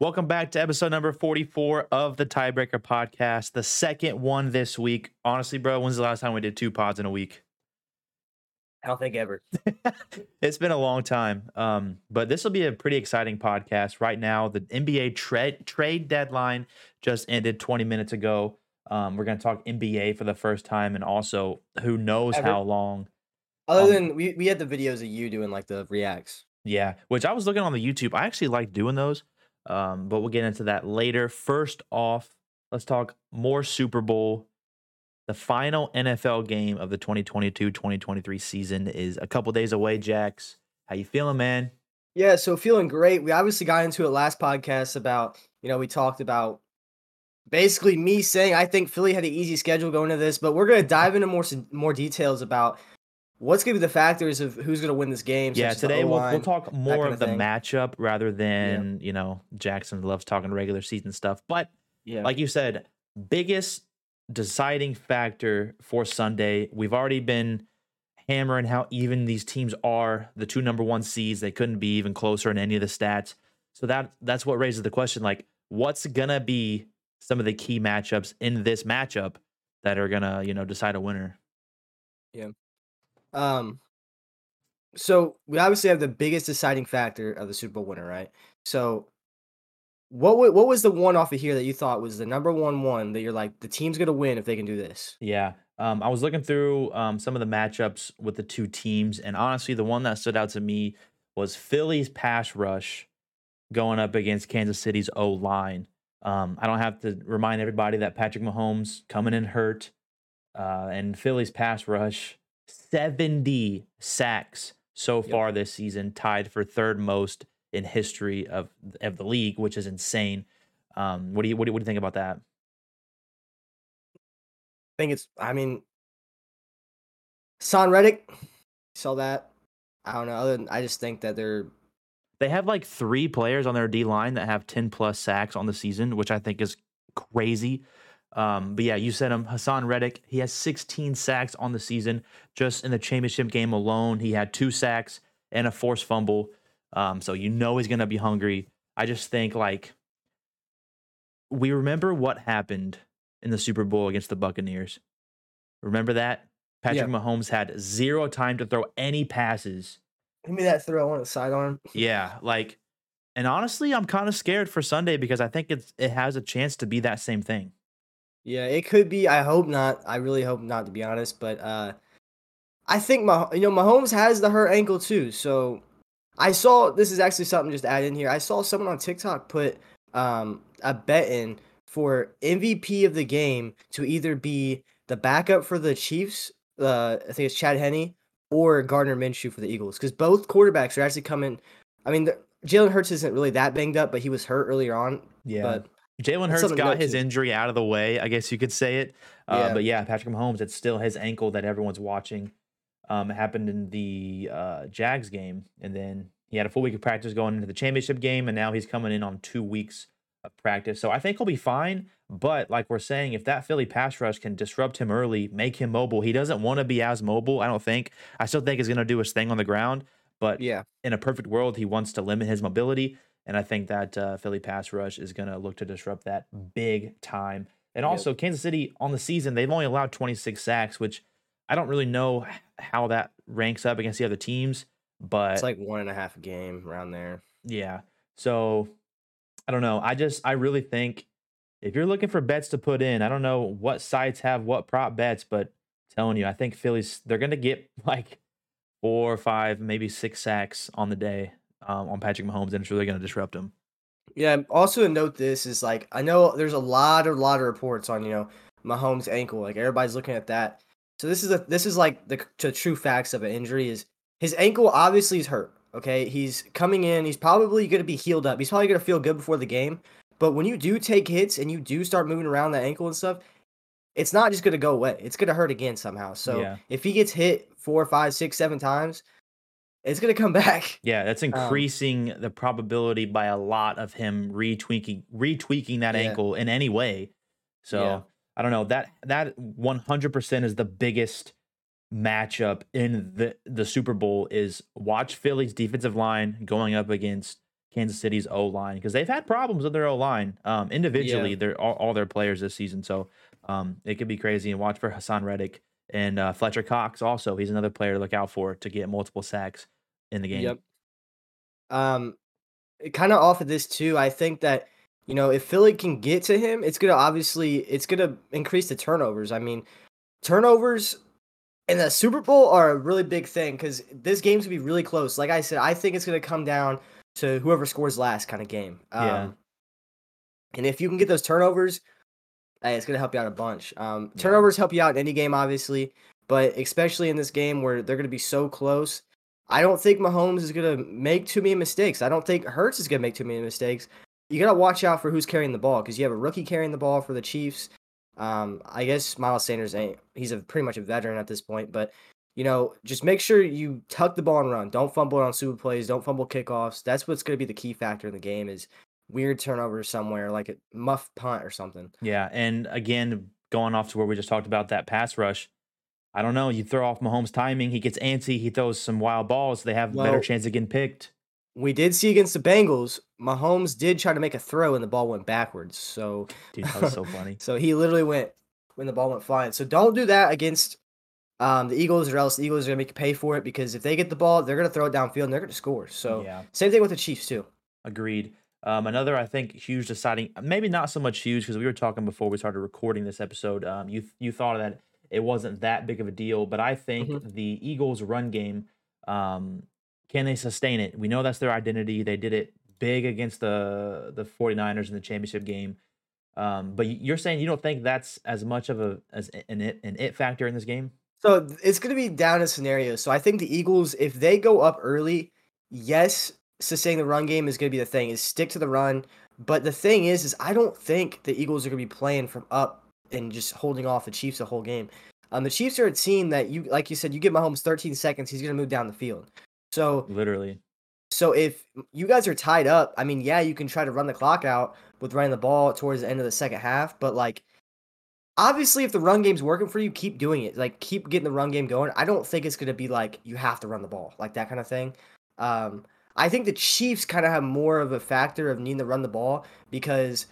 Welcome back to episode number 44 of the Tiebreaker podcast, the second one this week. Honestly, bro, when's the last time we did two pods in a week? I don't think ever. it's been a long time. Um, but this will be a pretty exciting podcast. Right now, the NBA trade trade deadline just ended 20 minutes ago. Um, we're going to talk NBA for the first time, and also who knows Ever. how long. Other Um, than we, we had the videos of you doing like the reacts. Yeah, which I was looking on the YouTube. I actually like doing those, um, but we'll get into that later. First off, let's talk more Super Bowl. The final NFL game of the 2022-2023 season is a couple days away. Jax, how you feeling, man? Yeah, so feeling great. We obviously got into it last podcast about, you know, we talked about basically me saying I think Philly had an easy schedule going to this, but we're going to dive into more more details about what's going to be the factors of who's going to win this game. yeah, such as the today we'll, we'll talk more kinda of the thing. matchup rather than you know Jaxson loves talking regular season stuff. But Yeah. like you said, biggest deciding factor for Sunday. We've already been hammering how even these teams are. The two number one seeds, they couldn't be even closer in any of the stats. So that that's what raises the question: like, what's gonna be some of the key matchups in this matchup that are gonna you know decide a winner? Um, so we obviously have the biggest deciding factor of the Super Bowl winner, right? So, what wa- what was the one off of here that you thought was the number one one that you're like the team's gonna win if they can do this? Yeah. Um, I was looking through um, some of the matchups with the two teams, and honestly, the one that stood out to me was Philly's pass rush going up against Kansas City's O line. Um, I don't have to remind everybody that Patrick Mahomes coming in hurt, uh, and Philly's pass rush 70 sacks so Yep. far this season, tied for third most in history of of the league, which is insane. Um, what do you what do you, what do you think about that? I think it's. I mean, Son Reddick, saw that. I don't know. Other than I just think that they're They have like three players on their D line that have 10 plus sacks on the season, which I think is crazy. Um, but yeah, you said him, Haason Reddick. He has 16 sacks on the season. Just in the championship game alone, he had two sacks and a forced fumble. Um, so you know he's gonna be hungry. I just think like we remember what happened in the Super Bowl against the Buccaneers. Remember that? Patrick Mahomes had zero time to throw any passes. give me that throw on the sidearm. Yeah, like, and honestly, I'm kind of scared for Sunday because I think it's it has a chance to be that same thing. Yeah, it could be. I hope not. I really hope not, to be honest. But uh, I think my you know Mahomes has the hurt ankle too. So I saw this is actually something just to add in here. I saw someone on TikTok put um a bet in for MVP of the game to either be the backup for the Chiefs. Uh, I think it's Chad Henne or Gardner Minshew for the Eagles because both quarterbacks are actually coming. I mean, the- Jalen Hurts isn't really that banged up, but he was hurt earlier on. Yeah. But Jalen Hurts got his injury out of the way, I guess you could say it. Uh, Yeah. But yeah, Patrick Mahomes, it's still his ankle that everyone's watching. Um, it happened in the uh, Jags game, and then he had a full week of practice going into the championship game, and now he's coming in on two weeks of practice. So I think he'll be fine. But like we're saying, if that Philly pass rush can disrupt him early, make him mobile, he doesn't want to be as mobile. I don't think. I still think he's going to do his thing on the ground, but yeah, in a perfect world, he wants to limit his mobility. And I think that uh, Philly pass rush is going to look to disrupt that big time. And Yep. also, Kansas City on the season, they've only allowed 26 sacks, which I don't really know how that ranks up against the other teams. But it's like one and a half a game around there. yeah. So I don't know. I just, I really think if you're looking for bets to put in, I don't know what sites have what prop bets, but telling you, I think Philly's, they're going to get like four or five, maybe six sacks on the day um, on Patrick Mahomes, and it's really going to disrupt him. Yeah. Also to note this is like I know there's a lot of lot of reports on you know Mahomes' ankle. Like everybody's looking at that. So this is a this is like the, the true facts of an injury is his ankle obviously is hurt. Okay, he's coming in. He's probably going to be healed up. He's probably going to feel good before the game. But when you do take hits and you do start moving around that ankle and stuff, it's not just going to go away. It's going to hurt again somehow. So Yeah. if he gets hit four, five, six, seven times, it's going to come back. Yeah, that's Um, increasing the probability by a lot of him retweaking retweaking that Yeah. ankle in any way. So Yeah. I don't know that that one hundred percent is the biggest matchup in the the Super Bowl is watch Philly's defensive line going up against Kansas City's O line because they've had problems with their O line. Um, individually, Yeah. they're all, all their players this season, so um, it could be crazy. And watch for Haason Reddick and uh, Fletcher Cox. Also, he's another player to look out for to get multiple sacks in the game. Yep. Um, kind of off of this too, I think that you know if Philly can get to him, it's gonna obviously it's gonna increase the turnovers. I mean, turnovers in the Super Bowl are a really big thing because this game's gonna be really close. Like I said, I think it's gonna come down to whoever scores last kind of game. Um, Yeah. And if you can get those turnovers, hey, it's gonna help you out a bunch. Um, turnovers help you out in any game, obviously, but especially in this game where they're gonna be so close. I don't think Mahomes is gonna make too many mistakes. I don't think Hurts is gonna make too many mistakes. You gotta watch out for who's carrying the ball because you have a rookie carrying the ball for the Chiefs. Um, I guess Miles Sanders ain't. He's a pretty much a veteran at this point, but you know, just make sure you tuck the ball and run. Don't fumble it on super plays. Don't fumble kickoffs. That's what's gonna be the key factor in the game is weird turnovers somewhere, like a muff punt or something. Yeah, and again, going off to where we just talked about that pass rush. I don't know. You throw off Mahomes' timing, he gets antsy, he throws some wild balls. They have a better chance of getting picked. We did see against the Bengals, Mahomes did try to make a throw and the ball went backwards. So Dude, that was so funny. So he literally went when the ball went flying. So don't do that against um, the Eagles, or else the Eagles are gonna make you pay for it because if they get the ball, they're gonna throw it downfield and they're gonna score. So yeah, same thing with the Chiefs too. agreed. Um, another, I think, huge deciding, maybe not so much huge because we were talking before we started recording this episode. Um, you you thought that it wasn't that big of a deal, but I think Mhm. the Eagles' run game, um, can they sustain it? We know that's their identity. They did it big against the the 49ers in the championship game. Um, but you're saying you don't think that's as much of a as an it an it factor in this game? So it's gonna be down to scenarios. So I think the Eagles, if they go up early, yes, sustaining the run game is gonna be the thing. Is stick to the run. But the thing is, is I don't think the Eagles are gonna be playing from up and just holding off the Chiefs the whole game. Um, the Chiefs are a team that you, like you said, you give Mahomes 13 seconds, he's gonna move down the field. So Literally. So if you guys are tied up, I mean, yeah, you can try to run the clock out with running the ball towards the end of the second half, but like obviously if the run game's working for you, keep doing it. Like keep getting the run game going. I don't think it's going to be like you have to run the ball, like that kind of thing. Um I think the Chiefs kind of have more of a factor of needing to run the ball because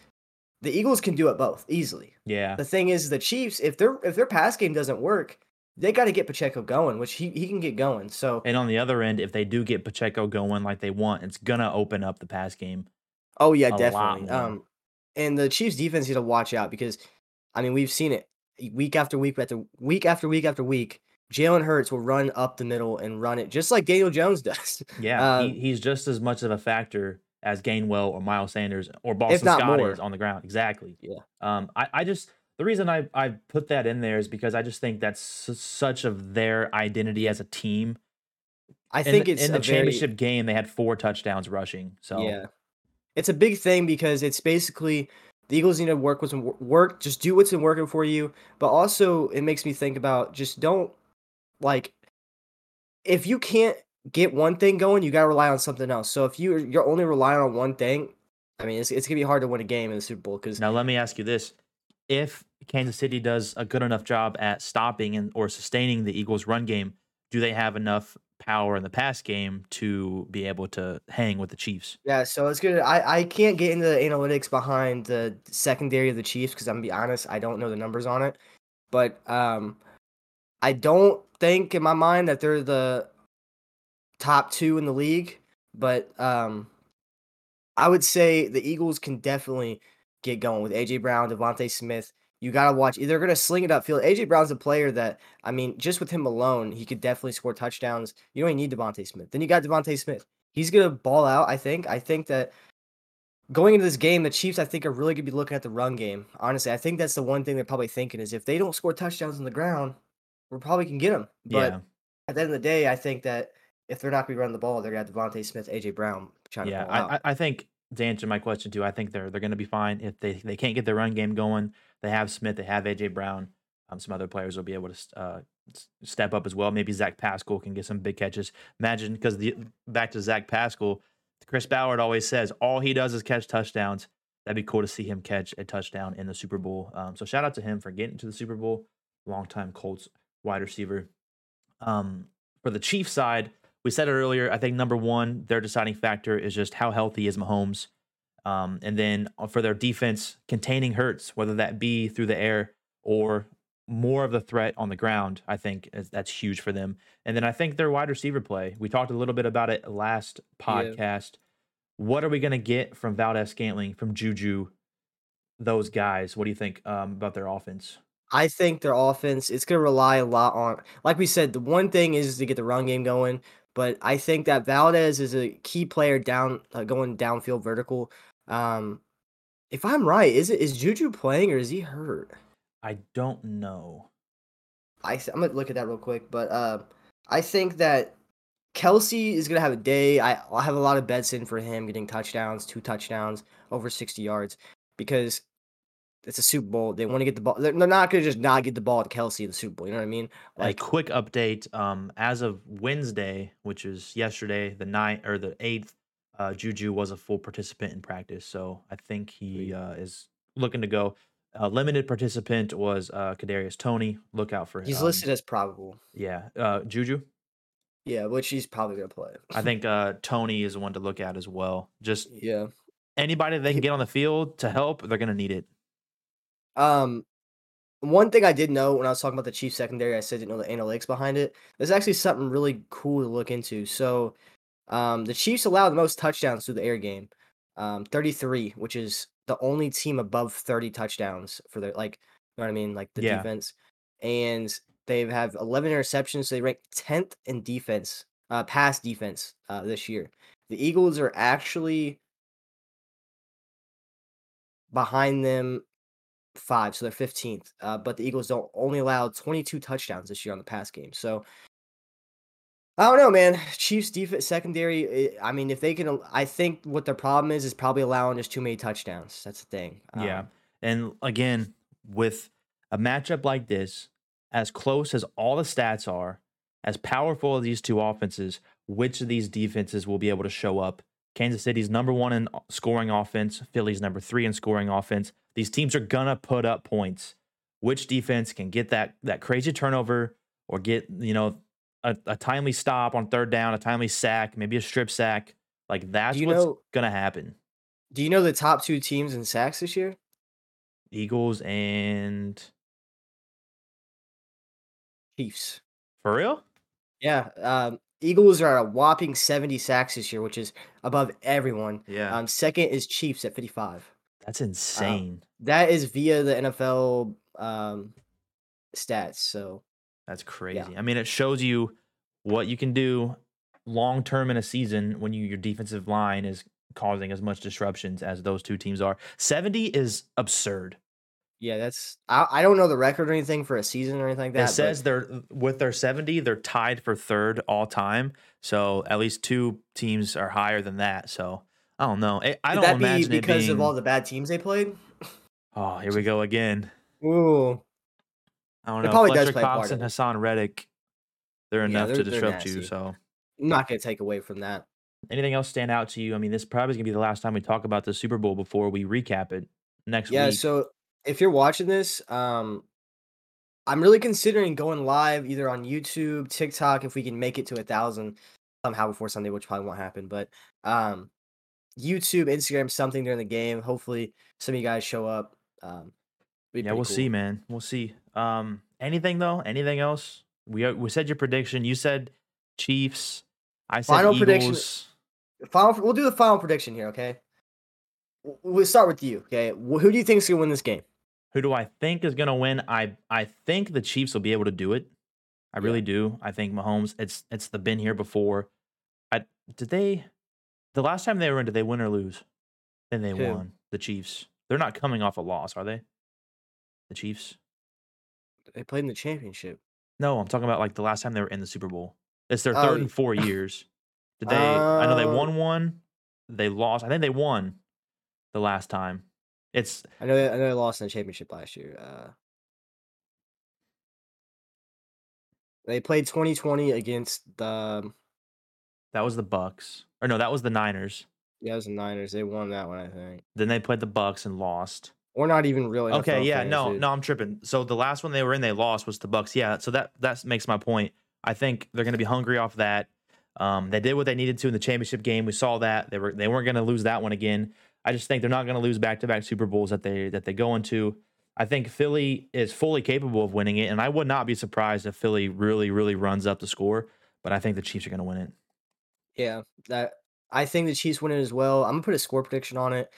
the Eagles can do it both easily. Yeah. The thing is the Chiefs, if their if their pass game doesn't work, they got to get Pacheco going, which he, he can get going. So And on the other end, if they do get Pacheco going like they want, it's gonna open up the pass game. Oh yeah, definitely. Um, and the Chiefs defense need to watch out because, I mean, we've seen it week after week after week after week after week. Jalen Hurts will run up the middle and run it just like Daniel Jones does. Yeah, Uh, he, he's just as much of a factor as Gainwell or Miles Sanders or Boston Scott more. is on the ground. Exactly. Yeah. Um, I, I just the reason I I put that in there is because I just think that's such of their identity as a team. I In think the, it's in the a very- championship game they had four touchdowns rushing. So Yeah, it's a big thing because it's basically the Eagles need to work with some work. Just do what's been working for you, but also it makes me think about just don't like if you can't get one thing going, you gotta rely on something else. So if you you're only relying on one thing, I mean, it's it's gonna be hard to win a game in the Super Bowl because now let me ask you this: If Kansas City does a good enough job at stopping and or sustaining the Eagles' run game, do they have enough power in the pass game to be able to hang with the Chiefs? yeah, so it's good. I I can't get into the analytics behind the secondary of the Chiefs because I'm gonna be honest, I don't know the numbers on it, but um, I don't think in my mind that they're the top two in the league, but um, I would say the Eagles can definitely get going with AJ Brown, DeVonta Smith. You gotta watch. They're gonna sling it upfield. AJ Brown's a player that I mean, just with him alone, he could definitely score touchdowns. You don't even need DeVonta Smith. Then you got DeVonta Smith. He's gonna ball out. I think. I think that going into this game, the Chiefs, I think, are really gonna be looking at the run game. Honestly, I think that's the one thing they're probably thinking is if they don't score touchdowns on the ground, we probably can get them. But yeah. at the end of the day, I think that if they're not going to be running the ball, they're going to have DeVonta Smith, AJ Brown trying Yeah, to ball out. I, I I think to answer my question too, I think they're they're going to be fine if they they can't get their run game going. They have Smith, they have AJ Brown. Um, some other players will be able to uh, step up as well. Maybe Zach Pascal can get some big catches. Imagine because the back to Zach Pascal, Chris Ballard always says all he does is catch touchdowns. That'd be cool to see him catch a touchdown in the Super Bowl. Um, so shout out to him for getting to the Super Bowl. Longtime Colts wide receiver. Um, for the Chiefs side, we said it earlier. I think number one, their deciding factor is just how healthy is Mahomes. Um, and then uh, for their defense, containing Hurts, whether that be through the air or more of the threat on the ground, I think is, that's huge for them. And then I think their wide receiver play. We talked a little bit about it last podcast. Yeah. What are we going to get from Valdes-Scantling, from Juju, those guys? What do you think um, about their offense? I think their offense it's going to rely a lot on, like we said, the one thing is to get the run game going. But I think that Valdes is a key player down, uh, going downfield vertical. Um, if I'm right, is it is Juju playing or is he hurt? I don't know. I I'm gonna look at that real quick, but uh, I think that Kelce is gonna have a day. I I have a lot of bets in for him getting touchdowns, two touchdowns, over sixty yards, because it's a Super Bowl. They want to get the ball. They're, not going to just not get the ball to Kelce in the Super Bowl. You know what I mean? Like, a quick update. Um, as of Wednesday, which is yesterday, the ninth or the eighth, uh, Juju was a full participant in practice. So I think he uh, is looking to go. Uh, limited participant was uh, Kadarius Toney. Look out for him. He's um, listed as probable. Yeah, uh, Juju. Yeah, which he's probably gonna play. I think uh, Toney is one to look at as well. Just yeah, anybody they can get on the field to help, they're gonna need it. Um, one thing I did know when I was talking about the Chiefs secondary, I said I didn't know the analytics behind it. There's actually something really cool to look into. So, um, the Chiefs allowed the most touchdowns through the air game, um, 33, which is the only team above 30 touchdowns for their like, you know what I mean, like the yeah. defense. And they have 11 interceptions. So they rank 10th in defense, uh, pass defense uh, this year. The Eagles are actually behind them five, so they're 15th. Uh, but the Eagles don't only allow 22 touchdowns this year on the pass game. So I don't know, man. Chiefs defense secondary. Eh, I mean, if they can, I think what their problem is is probably allowing just too many touchdowns. That's the thing. Um, yeah, and again, with a matchup like this, as close as all the stats are, as powerful as these two offenses, which of these defenses will be able to show up? Kansas City's number one in scoring offense. Philly's number three in scoring offense. These teams are gonna put up points. Which defense can get that that crazy turnover or get you know a, a timely stop on third down, a timely sack, maybe a strip sack? Like that's what's know, gonna happen. Do you know the top two teams in sacks this year? Eagles and Chiefs. For real? Yeah. Um, Eagles are at a whopping 70 sacks this year, which is above everyone. Yeah. Um, second is Chiefs at 55. That's um, insane. That is via the NFL um, stats. So that's crazy. Yeah. I mean, it shows you what you can do long term in a season when you your defensive line is causing as much disruptions as those two teams are. 70 is absurd. Yeah, that's I, I don't know the record or anything for a season or anything like that. It says they're with their 70, they're tied for third all time. So at least two teams are higher than that. So I don't know. I, I don't that imagine be because being... of all the bad teams they played. Oh, here we go again. Ooh. I don't know. Probably Fletcher does Cox and Haason Reddick, they're enough they're, to disrupt you. So I'm not gonna take away from that. Anything else stand out to you? I mean, this probably is gonna be the last time we talk about the Super Bowl before we recap it next yeah, week. Yeah. So if you're watching this, um, I'm really considering going live either on YouTube, TikTok, if we can make it to a thousand somehow before Sunday, which probably won't happen. But um, YouTube, Instagram, something during the game. Hopefully, some of you guys show up. Um, yeah, we'll cool. see, man. We'll see. Um, anything though? Anything else? We uh, we said your prediction. You said Chiefs. I said final Eagles. prediction. Final. We'll do the final prediction here. Okay. We'll start with you. Okay. Who do you think is gonna win this game? Who do I think is gonna win? I I think the Chiefs will be able to do it. I really yeah. do. I think Mahomes. It's it's the been here before. I did they the last time they were in, did they win or lose? Then they Who? won. The Chiefs. They're not coming off a loss, are they? The Chiefs. They played in the championship. No, I'm talking about like the last time they were in the Super Bowl. It's their third oh, in four years. Did they? Uh, I know they won uh one. They lost. I think they won the last time. It's. I know. They, I know they lost in the championship last year. Uh, they played 2020 against the. That was the Bucs. Or no, that was the Niners. Yeah, it was the Niners. They won that one, I think. Then they played the Bucs and lost. Or not even really. Okay, yeah, fans, no, dude. no, I'm tripping. So the last one they were in, they lost was the Bucs. Yeah, so that that makes my point. I think they're going to be hungry off that. Um, they did what they needed to in the championship game. We saw that they were they weren't going to lose that one again. I just think they're not going to lose back to back Super Bowls that they that they go into. I think Philly is fully capable of winning it, and I would not be surprised if Philly really really runs up the score. But I think the Chiefs are going to win it. Yeah, that I think the Chiefs win it as well. I'm gonna put a score prediction on it.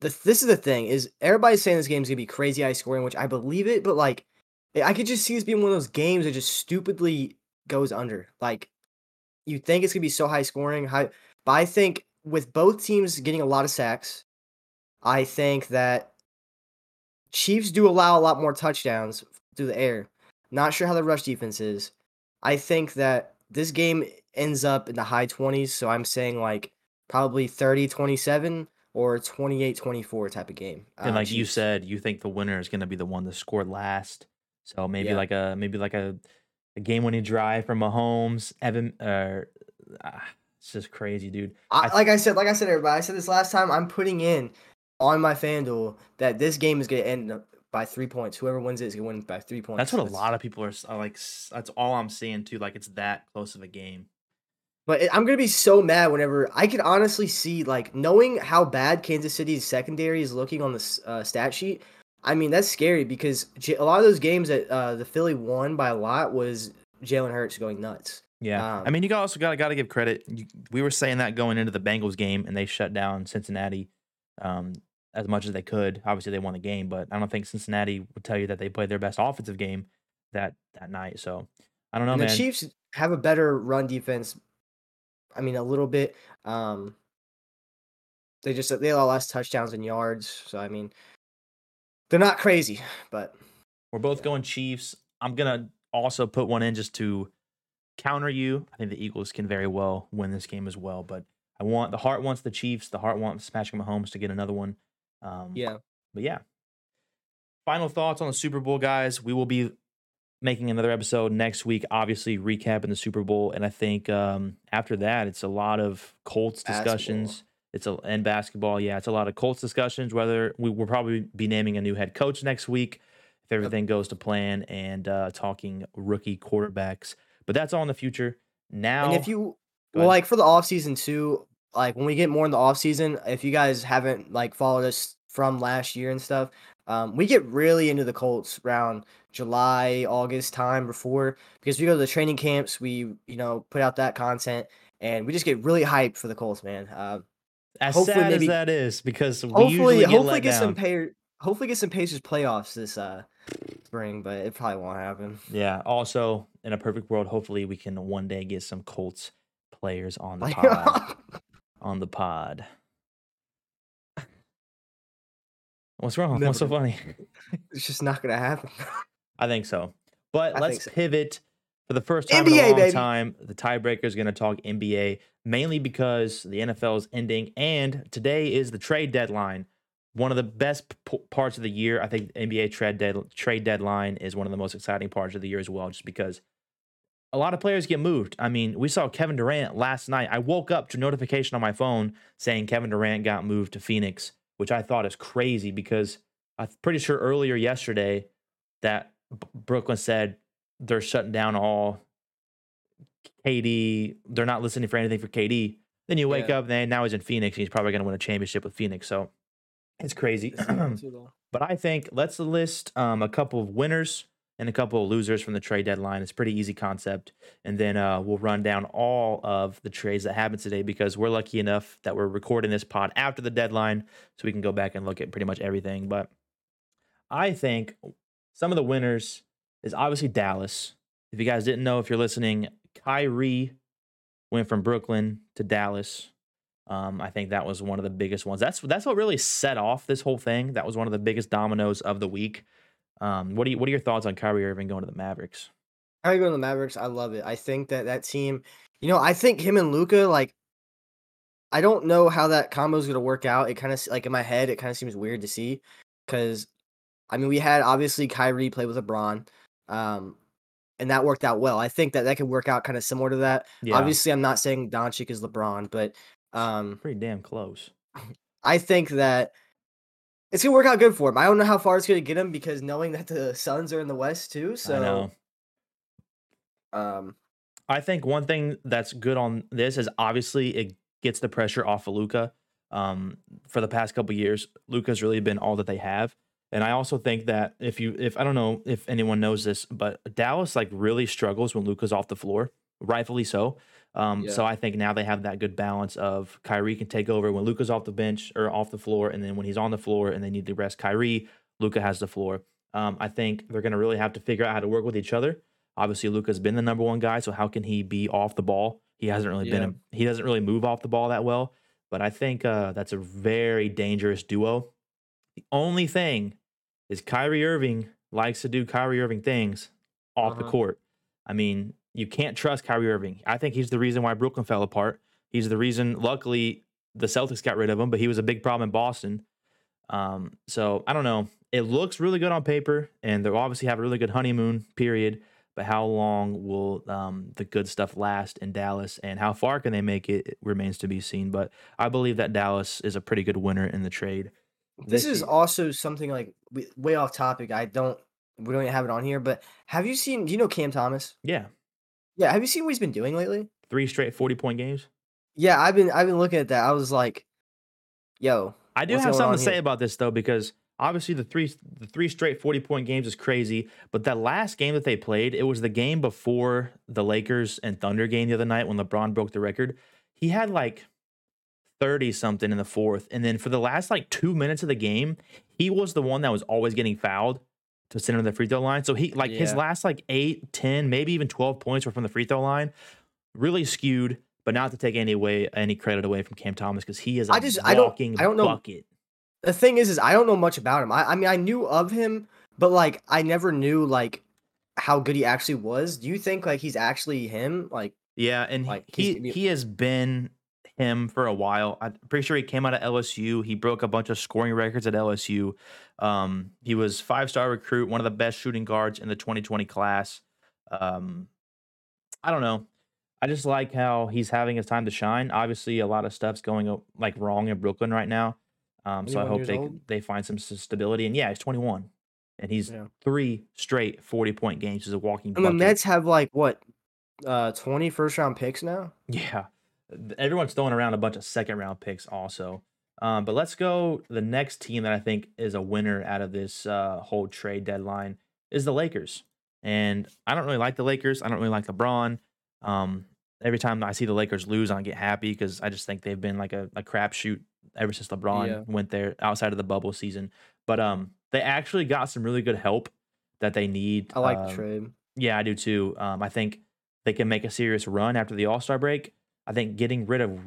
The, this is the thing is everybody's saying this game's gonna be crazy high scoring, which I believe it, but like I could just see this being one of those games that just stupidly goes under. Like you think it's gonna be so high scoring, high, but I think with both teams getting a lot of sacks, I think that Chiefs do allow a lot more touchdowns through the air. Not sure how the rush defense is. I think that this game ends up in the high 20s, so I'm saying like probably 30 27 or 28 24 type of game. And um, like you said, you think the winner is going to be the one that scored last. So maybe Yeah. like a maybe like a, a game winning drive from Mahomes. Evan, uh, ah, it's just crazy, dude. I, I- like I said, like I said, everybody, I said this last time. I'm putting in on my FanDuel that this game is going to end up by three points. Whoever wins it is going to win by three points. That's what a lot of people are, are like. That's all I'm seeing too. Like it's that close of a game. But I'm gonna be so mad whenever I could honestly see like knowing how bad Kansas City's secondary is looking on the uh, stat sheet. I mean that's scary because a lot of those games that uh, the Philly won by a lot was Jalen Hurts going nuts. Yeah, I Um, mean, you also got got to give credit. You, we were saying that going into the Bengals game, and they shut down Cincinnati um, as much as they could. Obviously, they won the game, but I don't think Cincinnati would tell you that they played their best offensive game that that night. So I don't know, and man. the Chiefs have a better run defense. I mean a little bit. Um, they just they allow less touchdowns and yards. So I mean, they're not crazy, but We're both Yeah. going Chiefs. I'm gonna also put one in just to counter you. I think the Eagles can very well win this game as well, but I want the heart wants the Chiefs. The heart wants Patrick Mahomes to get another one. Um, yeah. but yeah. Final thoughts on the Super Bowl, guys. We will be making another episode next week, obviously recapping the Super Bowl, and I think um, after that, it's a lot of Colts discussions. It's a and basketball, yeah, it's a lot of Colts discussions. Whether we will probably be naming a new head coach next week if everything goes to plan, and uh, talking rookie quarterbacks. But that's all in the future. Now, And if you well, like for the off season too, like when we get more in the off season, if you guys haven't like followed us from last year and stuff, um, we get really into the Colts around July, August time before because we go to the training camps, we you know put out that content, and we just get really hyped for the Colts, man. Uh, as hopefully sad maybe- as that is, because we hopefully, get hopefully get down. some pay, hopefully get some Pacers playoffs this uh spring, but it probably won't happen. Yeah. Also, in a perfect world, hopefully we can one day get some Colts players on the pod. on the pod. What's wrong? What's so funny? it's just not gonna happen. I think so. But I let's so. pivot for the first time in a long baby. time. The tiebreaker is going to talk NBA, mainly because the NFL is ending, and today is the trade deadline. One of the best p- parts of the year. I think NBA trade dead- trade deadline is one of the most exciting parts of the year as well, just because a lot of players get moved. I mean, we saw Kevin Durant last night. I woke up to a notification on my phone saying Kevin Durant got moved to Phoenix, which I thought is crazy because I'm pretty sure earlier yesterday that Brooklyn said they're shutting down all KD. They're not listening for anything for KD. Then you wake Yeah. up, and now he's in Phoenix. And he's probably going to win a championship with Phoenix. So it's crazy. But I think let's list um, a couple of winners and a couple of losers from the trade deadline. It's pretty easy concept. And then uh, we'll run down all of the trades that happened today because we're lucky enough that we're recording this pod after the deadline so we can go back and look at pretty much everything. But I think some of the winners is obviously Dallas. If you guys didn't know, if you're listening, Kyrie went from Brooklyn to Dallas. Um, I think that was one of the biggest ones. That's that's what really set off this whole thing. That was one of the biggest dominoes of the week. Um, what do you what are your thoughts on Kyrie Irving going to the Mavericks? You going to the Mavericks? I love it. I think that that team, you know, I think him and Luka, like, I don't know how that combo is going to work out. It kind of like in my head, it kind of seems weird to see because, I mean, we had obviously Kyrie play with LeBron, um, and that worked out well. I think that that could work out kind of similar to that. Yeah, Obviously, I'm not saying Doncic is LeBron, but um, pretty damn close. I think that it's gonna work out good for him. I don't know how far it's gonna get him because knowing that the Suns are in the West too, so I know. um I think one thing that's good on this is obviously it gets the pressure off of Luka. Um, for the past couple years, Luka's really been all that they have. And I also think that if you, if I don't know if anyone knows this, but Dallas like really struggles when Luka's off the floor, rightfully so. Um, Yeah. So I think now they have that good balance of Kyrie can take over when Luka's off the bench or off the floor, and then when he's on the floor and they need to rest Kyrie, Luka has the floor. Um, I think they're going to really have to figure out how to work with each other. Obviously, Luka's been the number one guy, so how can he be off the ball? He hasn't really Yeah. been. A, he doesn't really move off the ball that well. But I think uh, that's a very dangerous duo. The only thing is Kyrie Irving likes to do Kyrie Irving things off the Uh-huh. court. I mean, you can't trust Kyrie Irving. I think he's the reason why Brooklyn fell apart. He's the reason. Luckily, the Celtics got rid of him, but he was a big problem in Boston. Um, so I don't know. It looks really good on paper, and they'll obviously have a really good honeymoon period. But how long will um, the good stuff last in Dallas, and how far can they make it, it remains to be seen. But I believe that Dallas is a pretty good winner in the trade. This is year. also something like way off topic. I don't we don't have it on here, but have you seen? Do you know Cam Thomas? yeah, Yeah, have you seen what he's been doing lately? three straight forty point games. Yeah, I've been I've been looking at that. I was like, yo, I do have something to say about this though, because obviously the three the three straight forty point games is crazy. But that last game that they played, it was the game before the Lakers and Thunder game the other night when LeBron broke the record. He had like thirty something in the fourth, and then for the last like two minutes of the game, he was the one that was always getting fouled to center him to the free throw line. So he like his last like eight, 10, maybe even twelve points were from the free throw line. Really skewed. But not to take any away any credit away from Cam Thomas because he is a I just- I don't- I don't know- bucket. the thing is, is I don't know much about him. I, I mean, I knew of him, but like I never knew like how good he actually was. Do you think like he's actually him? Like, Yeah, and Like, he, he has been him for a while. I'm pretty sure he came out of LSU. He broke a bunch of scoring records at LSU. Um, he was five star recruit, one of the best shooting guards in the 2020 class. Um, I don't know. I just like how he's having his time to shine. Obviously, a lot of stuff's going like wrong in Brooklyn right now. Um, so I hope they old? they find some stability. And yeah, he's 21, and he's Yeah. three straight 40 point games. He's a walking. and the bucket. Nets have like what, uh, 20 first round picks now. Yeah. Everyone's throwing around a bunch of second round picks also. Um, but let's go. The next team that I think is a winner out of this uh, whole trade deadline is the Lakers. And I don't really like the Lakers. I don't really like LeBron. Um, every time I see the Lakers lose, I get happy because I just think they've been like a, a crapshoot ever since LeBron Yeah. went there outside of the bubble season. But um, they actually got some really good help that they need. I like um, the trade. yeah, I do too. Um, I think they can make a serious run after the All Star break. I think getting rid of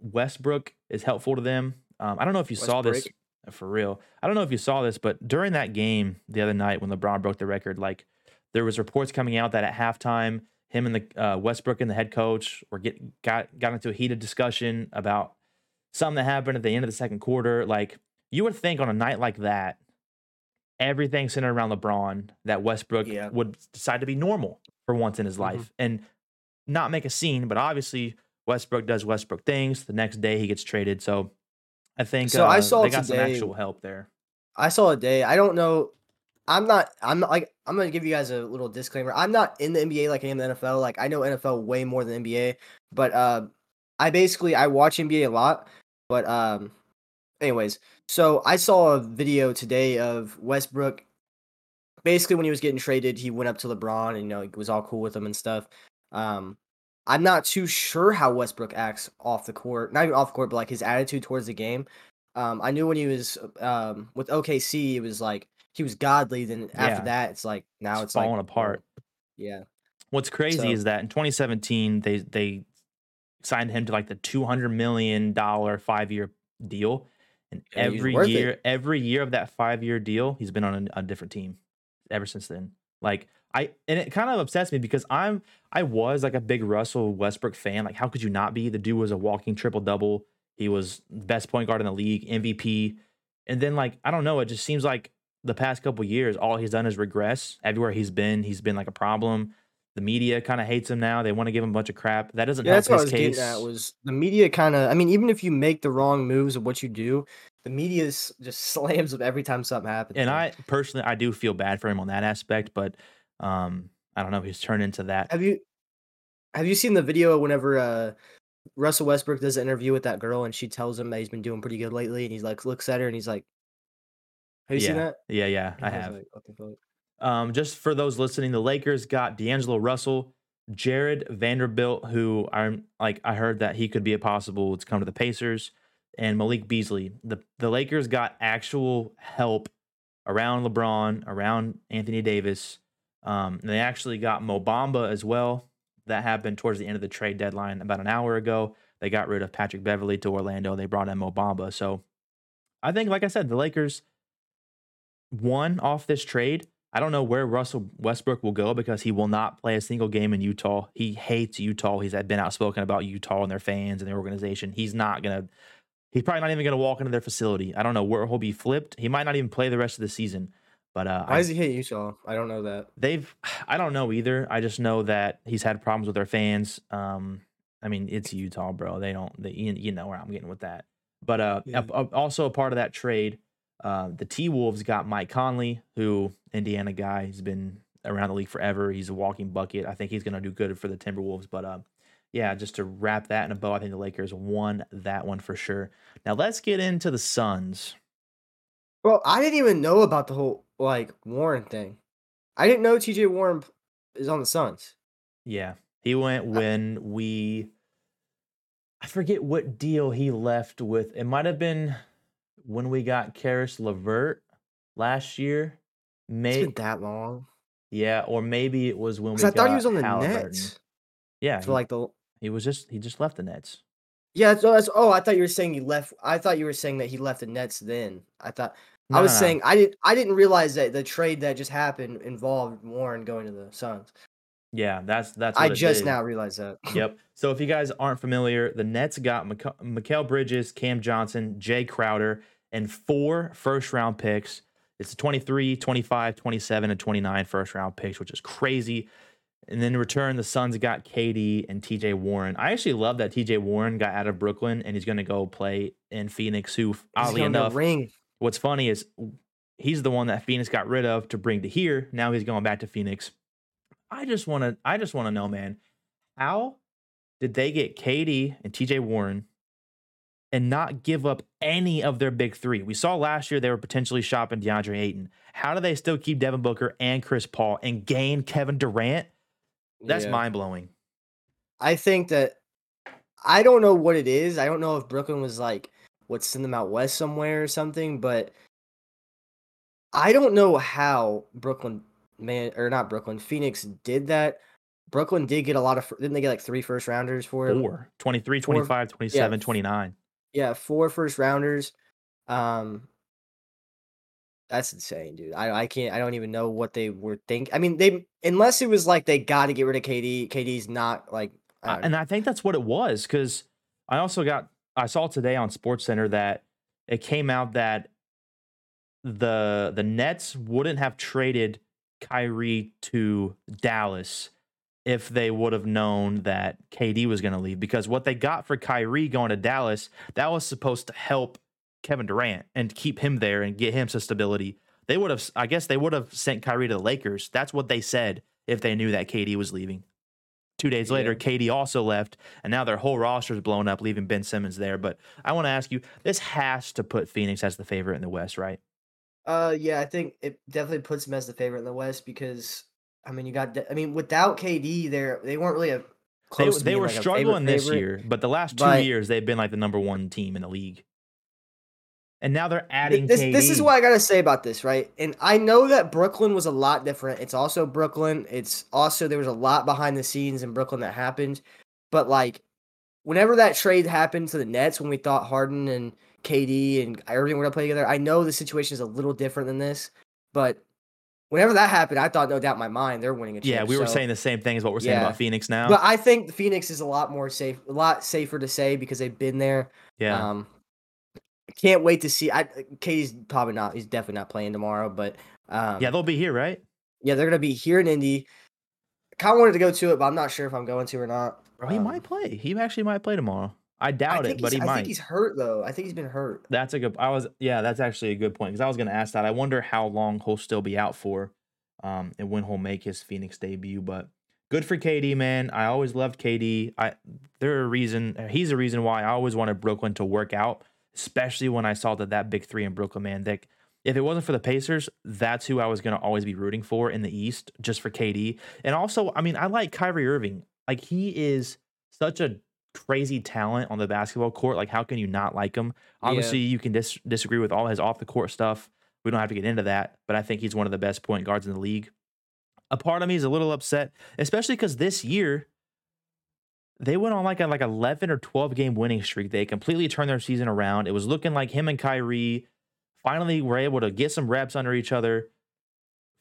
Westbrook is helpful to them. Um, I don't know if you saw this for real. I don't know if you saw this, but during that game the other night when LeBron broke the record, like there was reports coming out that at halftime, him and the uh, Westbrook and the head coach were get got got into a heated discussion about something that happened at the end of the second quarter. Like you would think on a night like that, everything centered around LeBron, that Westbrook Yeah. would decide to be normal for once in his Mhm. life and not make a scene. But obviously, Westbrook does Westbrook things. The next day, he gets traded. So I think So I uh, saw they got some actual help there. I saw a day. I don't know. I'm not. I'm not like. I'm gonna give you guys a little disclaimer. I'm not in the NBA like I am the NFL. Like I know NFL way more than NBA. But uh, I basically I watch NBA a lot. But um, anyways, so I saw a video today of Westbrook. Basically, when he was getting traded, he went up to LeBron and you know he was all cool with him and stuff. Um, I'm not too sure how Westbrook acts off the court. Not even off the court, but like his attitude towards the game. Um, I knew when he was um with OKC, it was like he was godly. Then Yeah. after that, it's like now It's it's, like, falling apart. Yeah, What's crazy So- is that in 2017 they they signed him to like the 200 million dollar five year deal, and Yeah, every worth it. year every year of that five year deal he's been on a, a different team ever since then. Like I and it kind of upsets me because I'm I was like a big Russell Westbrook fan. Like how could you not be? The dude was a walking triple double. He was the best point guard in the league, MVP. And then like I don't know, it just seems like the past couple years all he's done is regress. Everywhere he's been, he's been like a problem. The media kind of hates him now. They want to give him a bunch of crap. That doesn't yeah. help That's what I his was case. getting at. Was the media kind of? I mean, even if you make the wrong moves of what you do, the media just slams up every time something happens. and I personally I do feel bad for him on that aspect, but um I don't know, he's turned into that. have you Have you seen the video whenever uh Russell Westbrook does an interview with that girl and she tells him that he's been doing pretty good lately and he's like looks at her and he's like Have you yeah. seen that? Yeah, yeah, And I have. like, what the fuck? Um, just for those listening, the Lakers got D'Angelo Russell, Jarred Vanderbilt, who I'm like I heard that he could be a possible to come to the Pacers, and Malik Beasley. The the Lakers got actual help around LeBron, around Anthony Davis. Um, and they actually got Mo Bamba as well. That happened towards the end of the trade deadline about an hour ago. They got rid of Patrick Beverley to Orlando. They brought in Mo Bamba. So I think, like I said, the Lakers won off this trade. I don't know where Russell Westbrook will go because he will not play a single game in Utah. He hates Utah. He's been outspoken about Utah and their fans and their organization. He's not gonna. He's probably not even gonna walk into their facility. I don't know where he'll be flipped. He might not even play the rest of the season. But uh, Why I, does he hate Utah? I don't know that. they've. I don't know either. I just know that he's had problems with their fans. Um, I mean, it's Utah, bro. They don't. They, you, know where I'm getting with that. But uh, Yeah. a- a- also a part of that trade, uh, the T Wolves got Mike Conley, who Indiana guy. He's been around the league forever. He's a walking bucket. I think he's going to do good for the Timberwolves. But uh, yeah, just to wrap that in a bow, I think the Lakers won that one for sure. Now let's get into the Suns. Well, I didn't even know about the whole like Warren thing. I didn't know TJ Warren is on the Suns. Yeah, he went when we. I forget what deal he left with. It might have been when we got Caris LeVert last year. It's May been that long. yeah, or maybe it was when we. I thought he was on the Halliburton. Nets Yeah, for like the. he was just he just left the Nets. Yeah, so oh, that's. Oh, I thought you were saying he left. I thought you were saying that he left the Nets. Then I thought No, I was no, no. saying I didn't. I didn't realize that the trade that just happened involved Warren going to the Suns. yeah, that's that's. I just now realized that. Yep. So if you guys aren't familiar, the Nets got Mika- Mikal Bridges, Cam Johnson, Jae Crowder, and four first round picks. It's 23, 25, 27, and 29 first round picks, which is crazy. And then in return, the Suns got KD and TJ Warren. I actually love that TJ Warren got out of Brooklyn and he's going to go play in Phoenix, who, oddly enough, ring. What's funny is he's the one that Phoenix got rid of to bring to here. Now he's going back to Phoenix. I just want to I just want to know, man, how did they get KD and TJ Warren and not give up any of their big three? We saw last year they were potentially shopping DeAndre Ayton. How do they still keep Devin Booker and Chris Paul and gain Kevin Durant? That's Yeah. mind blowing. I think that I don't know what it is. I don't know if Brooklyn was like what send them out west somewhere or something, but I don't know how Brooklyn man or not Brooklyn Phoenix did that. Brooklyn did get a lot of didn't they get like three first rounders for him? Four, 23, 25, 27, f- 29. Yeah, four first rounders. Um that's insane, dude. I I can't I don't even know what they were think. I mean, they unless it was like they got to get rid of KD. KD's not like I Uh, and I think that's what it was because I also got I saw today on Sports Center that it came out that the the Nets wouldn't have traded Kyrie to Dallas if they would have known that KD was going to leave because what they got for Kyrie going to Dallas that was supposed to help Kevin Durant and keep him there and get him some stability. They would have I guess they would have sent Kyrie to the Lakers. That's what they said if they knew that KD was leaving. Two days later, Yeah. KD also left, and now their whole roster is blown up, leaving Ben Simmons there. But I want to ask you, this has to put Phoenix as the favorite in the West, right? Uh, yeah, I think it definitely puts them as the favorite in the West because I mean, you got. I mean, without KD, there they weren't really a close. to they were like, struggling favorite this favorite. year, but the last two but- years they've been like the number one team in the league. And now they're adding This, KD. this is what I gotta say about this, right? And I know that Brooklyn was a lot different. It's also Brooklyn. It's also there was a lot behind the scenes in Brooklyn that happened. But like, whenever that trade happened to the Nets, when we thought Harden and KD and Irving were gonna play together, I know the situation is a little different than this. But whenever that happened, I thought no doubt in my mind they're winning a yeah, we were so- saying the same thing as what we're saying Yeah. about Phoenix now. But I think the Phoenix is a lot more safe, a lot safer to say because they've been there. yeah, Um, can't wait to see. I KD's probably not. He's definitely not playing tomorrow. But um, yeah, they'll be here, right? yeah, they're gonna be here in Indy. Kind of wanted to go to it, but I'm not sure if I'm going to or not. Bro, he Um, might play. He actually might play tomorrow. I I doubt think it, but he I might. think he's hurt though. I think he's been hurt. That's a good. I was yeah, that's actually a good point because I was going to ask that. I wonder how long he'll still be out for, um, and when he'll make his Phoenix debut. But good for KD, man. I always loved KD. I they're a reason. He's a reason why I always wanted Brooklyn to work out, especially when I saw that that big three in Brooklyn, man. That if it wasn't for the Pacers, that's who I was gonna always be rooting for in the East, just for KD. And also, I mean, I like Kyrie Irving. Like he is such a crazy talent on the basketball court. Like, how can you not like him? Obviously, yeah. you can dis- disagree with all his off the court stuff. We don't have to get into that, but I think he's one of the best point guards in the league. A part of me is a little upset, especially because this year they went on like a like 11 or 12 game winning streak. They completely turned their season around. It was looking like him and Kyrie finally were able to get some reps under each other,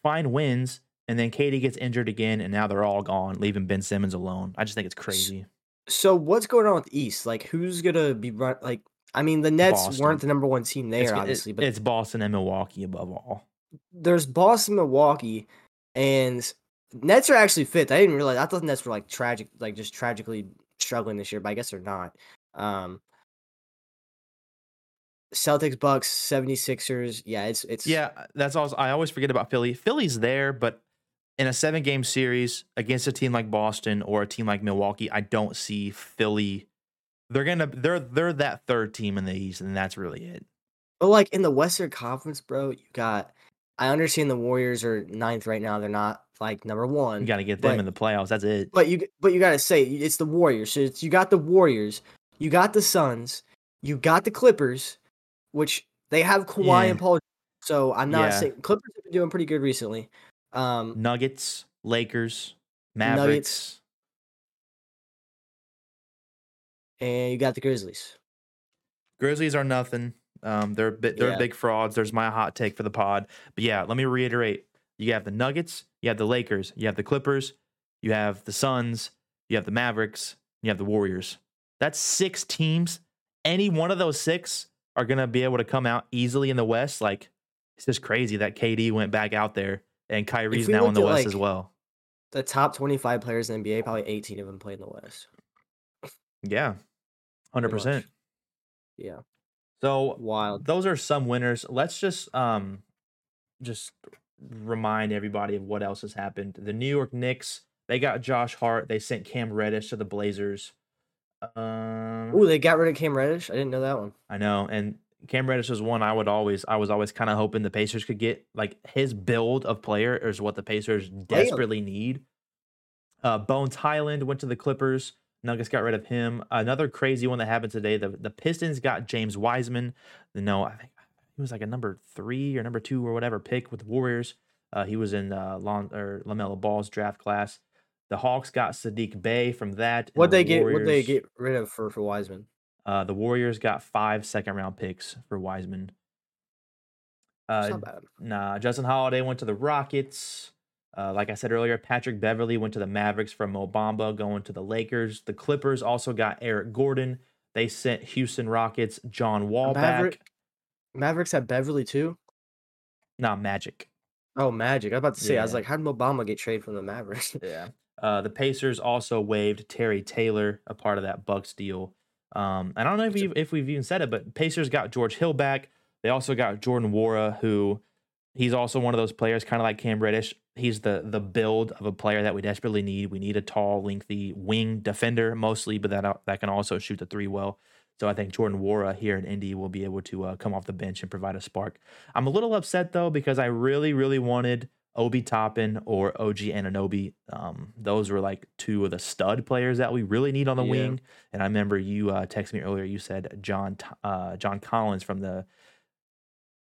find wins, and then KD gets injured again, and now they're all gone, leaving Ben Simmons alone. I just think it's crazy. So what's going on with East? Like, who's gonna be run? Like, I mean, the Nets Boston. weren't the number one team there, it's, obviously, but it's Boston and Milwaukee above all. There's Boston, Milwaukee, and Nets are actually fifth. I didn't realize. I thought the Nets were like tragic, like just tragically struggling this year, but I guess they're not. Um, Celtics, Bucks, 76ers. Yeah, it's it's Yeah, that's also I always forget about Philly. Philly's there, but in a seven game series against a team like Boston or a team like Milwaukee, I don't see Philly. They're gonna they're they're that third team in the East, and that's really it. But like in the Western Conference, bro, you got I understand the Warriors are ninth right now. They're not like number one. You got to get them but, in the playoffs. That's it. But you but you got to say it's the Warriors. So you got the Warriors, you got the Suns, you got the Clippers, which they have Kawhi yeah. and Paul. So I'm not yeah. saying Clippers have been doing pretty good recently. Um, Nuggets, Lakers, Mavericks, Nuggets, and you got the Grizzlies. Grizzlies are nothing. Um, they're they're yeah. big frauds. There's my hot take for the pod. But yeah, let me reiterate: you have the Nuggets, you have the Lakers, you have the Clippers, you have the Suns, you have the Mavericks, you have the Warriors. That's six teams. Any one of those six are gonna be able to come out easily in the West. Like it's just crazy that KD went back out there and Kyrie's now in the West like, as well. The top 25 players in the NBA, probably 18 of them play in the West. Yeah, hundred percent. Yeah. So wild. Those are some winners. Let's just um just remind everybody of what else has happened. The New York Knicks, they got Josh Hart. They sent Cam Reddish to the Blazers. Um, oh, they got rid of Cam Reddish. I didn't know that one. I know, and Cam Reddish was one I would always, I was always kind of hoping the Pacers could get. Like his build of player is what the Pacers desperately Damn. need. Uh, Bones Hyland went to the Clippers. Nuggets got rid of him. Another crazy one that happened today. The the Pistons got James Wiseman. No, I think he was like a number three or number two or whatever pick with the Warriors. Uh, he was in uh, Lon, or Lamelo Ball's draft class. The Hawks got Saddiq Bey from that. What they the get? What they get rid of for for Wiseman? Uh, the Warriors got five second round picks for Wiseman. Uh, not bad. Nah, Justin Holiday went to the Rockets. Uh, like I said earlier, Patrick Beverley went to the Mavericks from Mo Bamba, going to the Lakers. The Clippers also got Eric Gordon. They sent Houston Rockets John Wall back. Mavericks had Beverly too. Nah, Magic. Oh, Magic. I was about to say. I was like, how did Obama get traded from the Mavericks? yeah. Uh, the Pacers also waived Terry Taylor, a part of that Bucks deal. Um, I don't know if we if we've even said it, but Pacers got George Hill back. They also got Jordan Nwora, who he's also one of those players, kind of like Cam Reddish. He's the the build of a player that we desperately need. We need a tall, lengthy wing defender mostly, but that that can also shoot the three well. So I think Jordan Nwora here in Indy will be able to uh, come off the bench and provide a spark. I'm a little upset though because I really, really wanted Obi Toppin or OG Anunoby. Um, those were like two of the stud players that we really need on the yeah. wing. And I remember you uh, texted me earlier. You said John uh, John Collins from the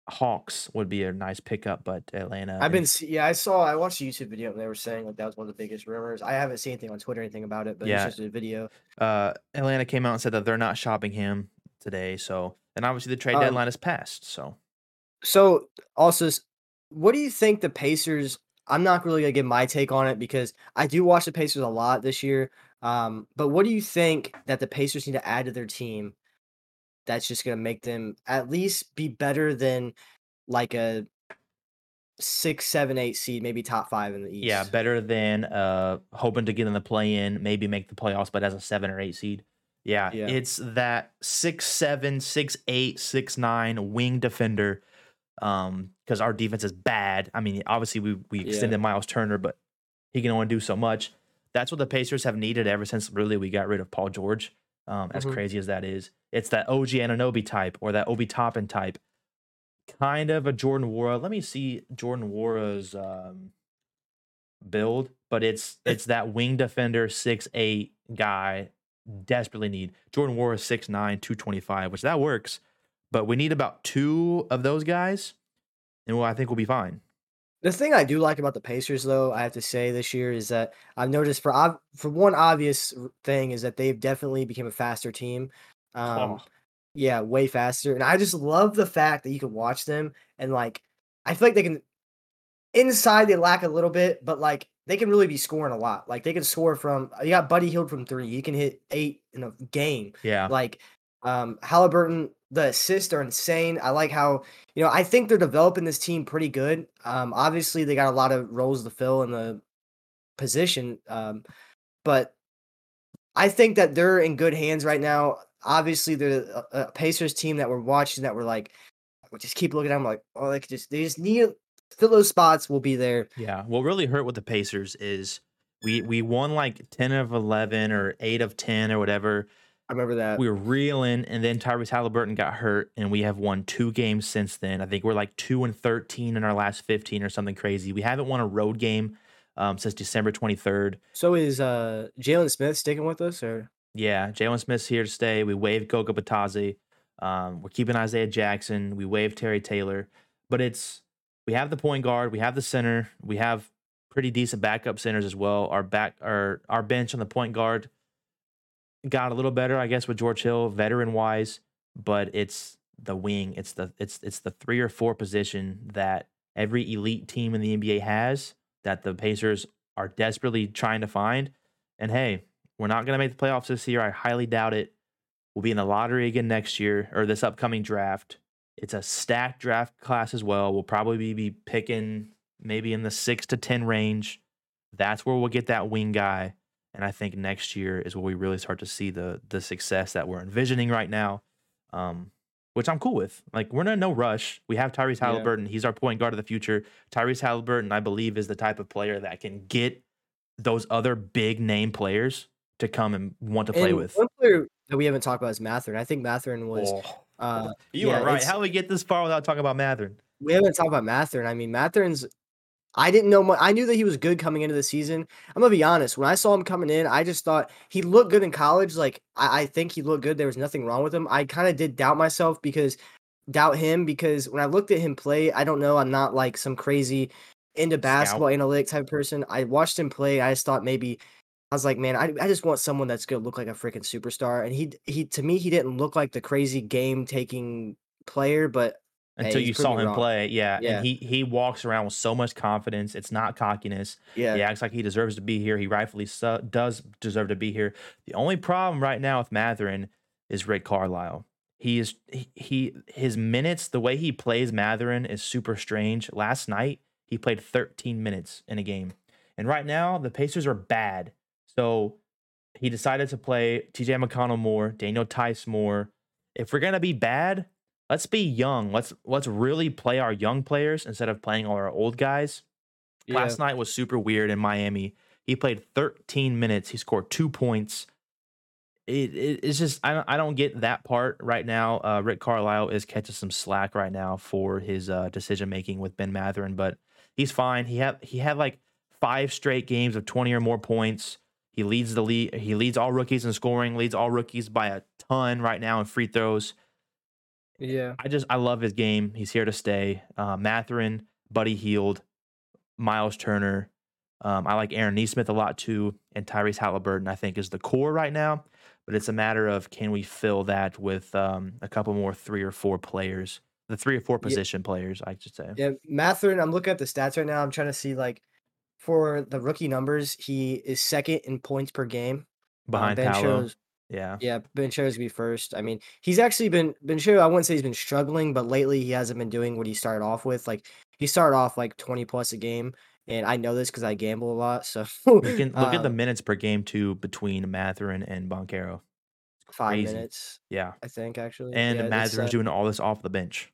Hawks would be a nice pickup, but Atlanta. I've been yeah, I saw I watched a YouTube video and they were saying like that was one of the biggest rumors. I haven't seen anything on Twitter anything about it, but yeah. it's just a video. Uh, Atlanta came out and said that they're not shopping him today, so and obviously the trade um, deadline is passed. So, so also what do you think the Pacers? I'm not really gonna give my take on it because I do watch the Pacers a lot this year. Um, but what do you think that the Pacers need to add to their team that's just gonna make them at least be better than like a six, seven, eight seed, maybe top five in the East? Yeah, better than uh hoping to get in the play in, maybe make the playoffs, but as a seven or eight seed. Yeah, yeah, it's that six seven, six eight, six nine wing defender um, because our defense is bad. I mean, obviously we we extended yeah. Miles Turner, but he can only do so much. that's what the Pacers have needed ever since really we got rid of Paul George. Um, as Mhm. crazy as that is, it's that OG Anunoby type or that Obi Toppin type, kind of a Jordan Nwora. Let me see Jordan Nwora's um, build, but it's it's that wing defender six eight guy desperately need. Jordan Nwora is 6'9", 225, which that works, but we need about two of those guys, and well, I think we'll be fine. The thing I do like about the Pacers, though, I have to say this year is that I've noticed for ob- for one obvious thing is that they've definitely become a faster team. Um, Oh. yeah, way faster, and I just love the fact that you can watch them and like I feel like they can. Inside, they lack a little bit, but like they can really be scoring a lot. Like they can score from. You got Buddy Hield from three. He can hit eight in a game. Yeah, Like um Halliburton, the assists are insane. I like how you know I think they're developing this team pretty good. Um, obviously they got a lot of roles to fill in the position, um, but I think that they're in good hands right now. Obviously, they're a, a Pacers team that we're watching that we're like, we just keep looking at them like, oh, they just they just need fill those spots. We'll be there. yeah. What really hurt with the Pacers is we we won like ten of eleven or eight of ten or whatever. I remember that. We were reeling, and then Tyrese Halliburton got hurt, and we have won two games since then. I think we're like two and thirteen in our last fifteen or something crazy. We haven't won a road game um, since December twenty third. so is uh Jalen Smith sticking with us or? Yeah, Jalen Smith's here to stay. We waived Goga Bitadze. Um, we're keeping Isaiah Jackson. We waived Terry Taylor. But it's we have the point guard, we have the center, we have pretty decent backup centers as well. Our back our our bench on the point guard got a little better, I guess, with George Hill, veteran wise, but it's the wing. It's the it's it's the three or four position that every elite team in the NBA has that the Pacers are desperately trying to find. And hey, we're not going to make the playoffs this year. I highly doubt it. We'll be in the lottery again next year or this upcoming draft. It's a stacked draft class as well. We'll probably be picking maybe in the six to 10 range. That's where we'll get that wing guy. And I think next year is where we really start to see the the success that we're envisioning right now, um, which I'm cool with. Like we're in no rush. We have Tyrese Yeah. Halliburton. He's our point guard of the future. Tyrese Halliburton, I believe, is the type of player that can get those other big name players to come and want to play And with. One player that we haven't talked about is Mathurin. I think Mathurin was. Oh, Uh, you yeah, are right. How do we get this far without talking about Mathurin? we haven't talked about Mathurin. I mean, Mathurin's. I didn't know. Much, I knew that he was good coming into the season. I'm gonna be honest. When I saw him coming in, I just thought he looked good in college. Like I, I think he looked good. There was nothing wrong with him. I kind of did doubt myself because doubt him because when I looked at him play, I don't know. I'm not like some crazy into basketball analytic type of person. I watched him play. I just thought maybe I was like, man, I, I just want someone that's gonna look like a freaking superstar. And he he to me he didn't look like the crazy game taking player, but Until he's you saw him wrong. play, yeah. Yeah. And he he walks around with so much confidence. It's not cockiness. yeah, He acts like he deserves to be here. He rightfully so, does deserve to be here. The only problem right now with Mathurin is Rick Carlisle. He is he, he his minutes, the way he plays Mathurin is super strange. Last night he played 13 minutes in a game, and right now the Pacers are bad. So he decided to play T.J. McConnell more, Daniel Theis more. If we're gonna be bad, let's be young. Let's let's really play our young players instead of playing all our old guys. yeah. Last night was super weird in Miami. He played 13 minutes. He scored two points. It, it it's just I don't I don't get that part right now. Uh, Rick Carlisle is catching some slack right now for his uh, decision making with Ben Mathurin, but he's fine. He had he had like five straight games of 20 or more points. He leads the lead. He leads all rookies in scoring. Leads all rookies by a ton right now in free throws. Yeah. I just I love his game. He's here to stay. Uh, Mathurin, Buddy Hield, Miles Turner. Um, I like Aaron Nesmith a lot too, and Tyrese Halliburton. I think is the core right now, but it's a matter of can we fill that with um, a couple more three or four players, the three or four Yeah. position players, I should say. Yeah, Mathurin. I'm looking at the stats right now. I'm trying to see like for the rookie numbers, he is second in points per game. Uh, Behind ben Paolo, Sherrill's- yeah, yeah, Banchero's gonna be first. I mean, he's actually been Banchero. I wouldn't say he's been struggling, but lately he hasn't been doing what he started off with. Like he started off like 20 plus a game, and I know this because I gamble a lot. So you can look at the um, minutes per game too between Mathurin and Banchero. five minutes, Yeah, I think actually. and yeah, Mathurin's uh, doing all this off the bench.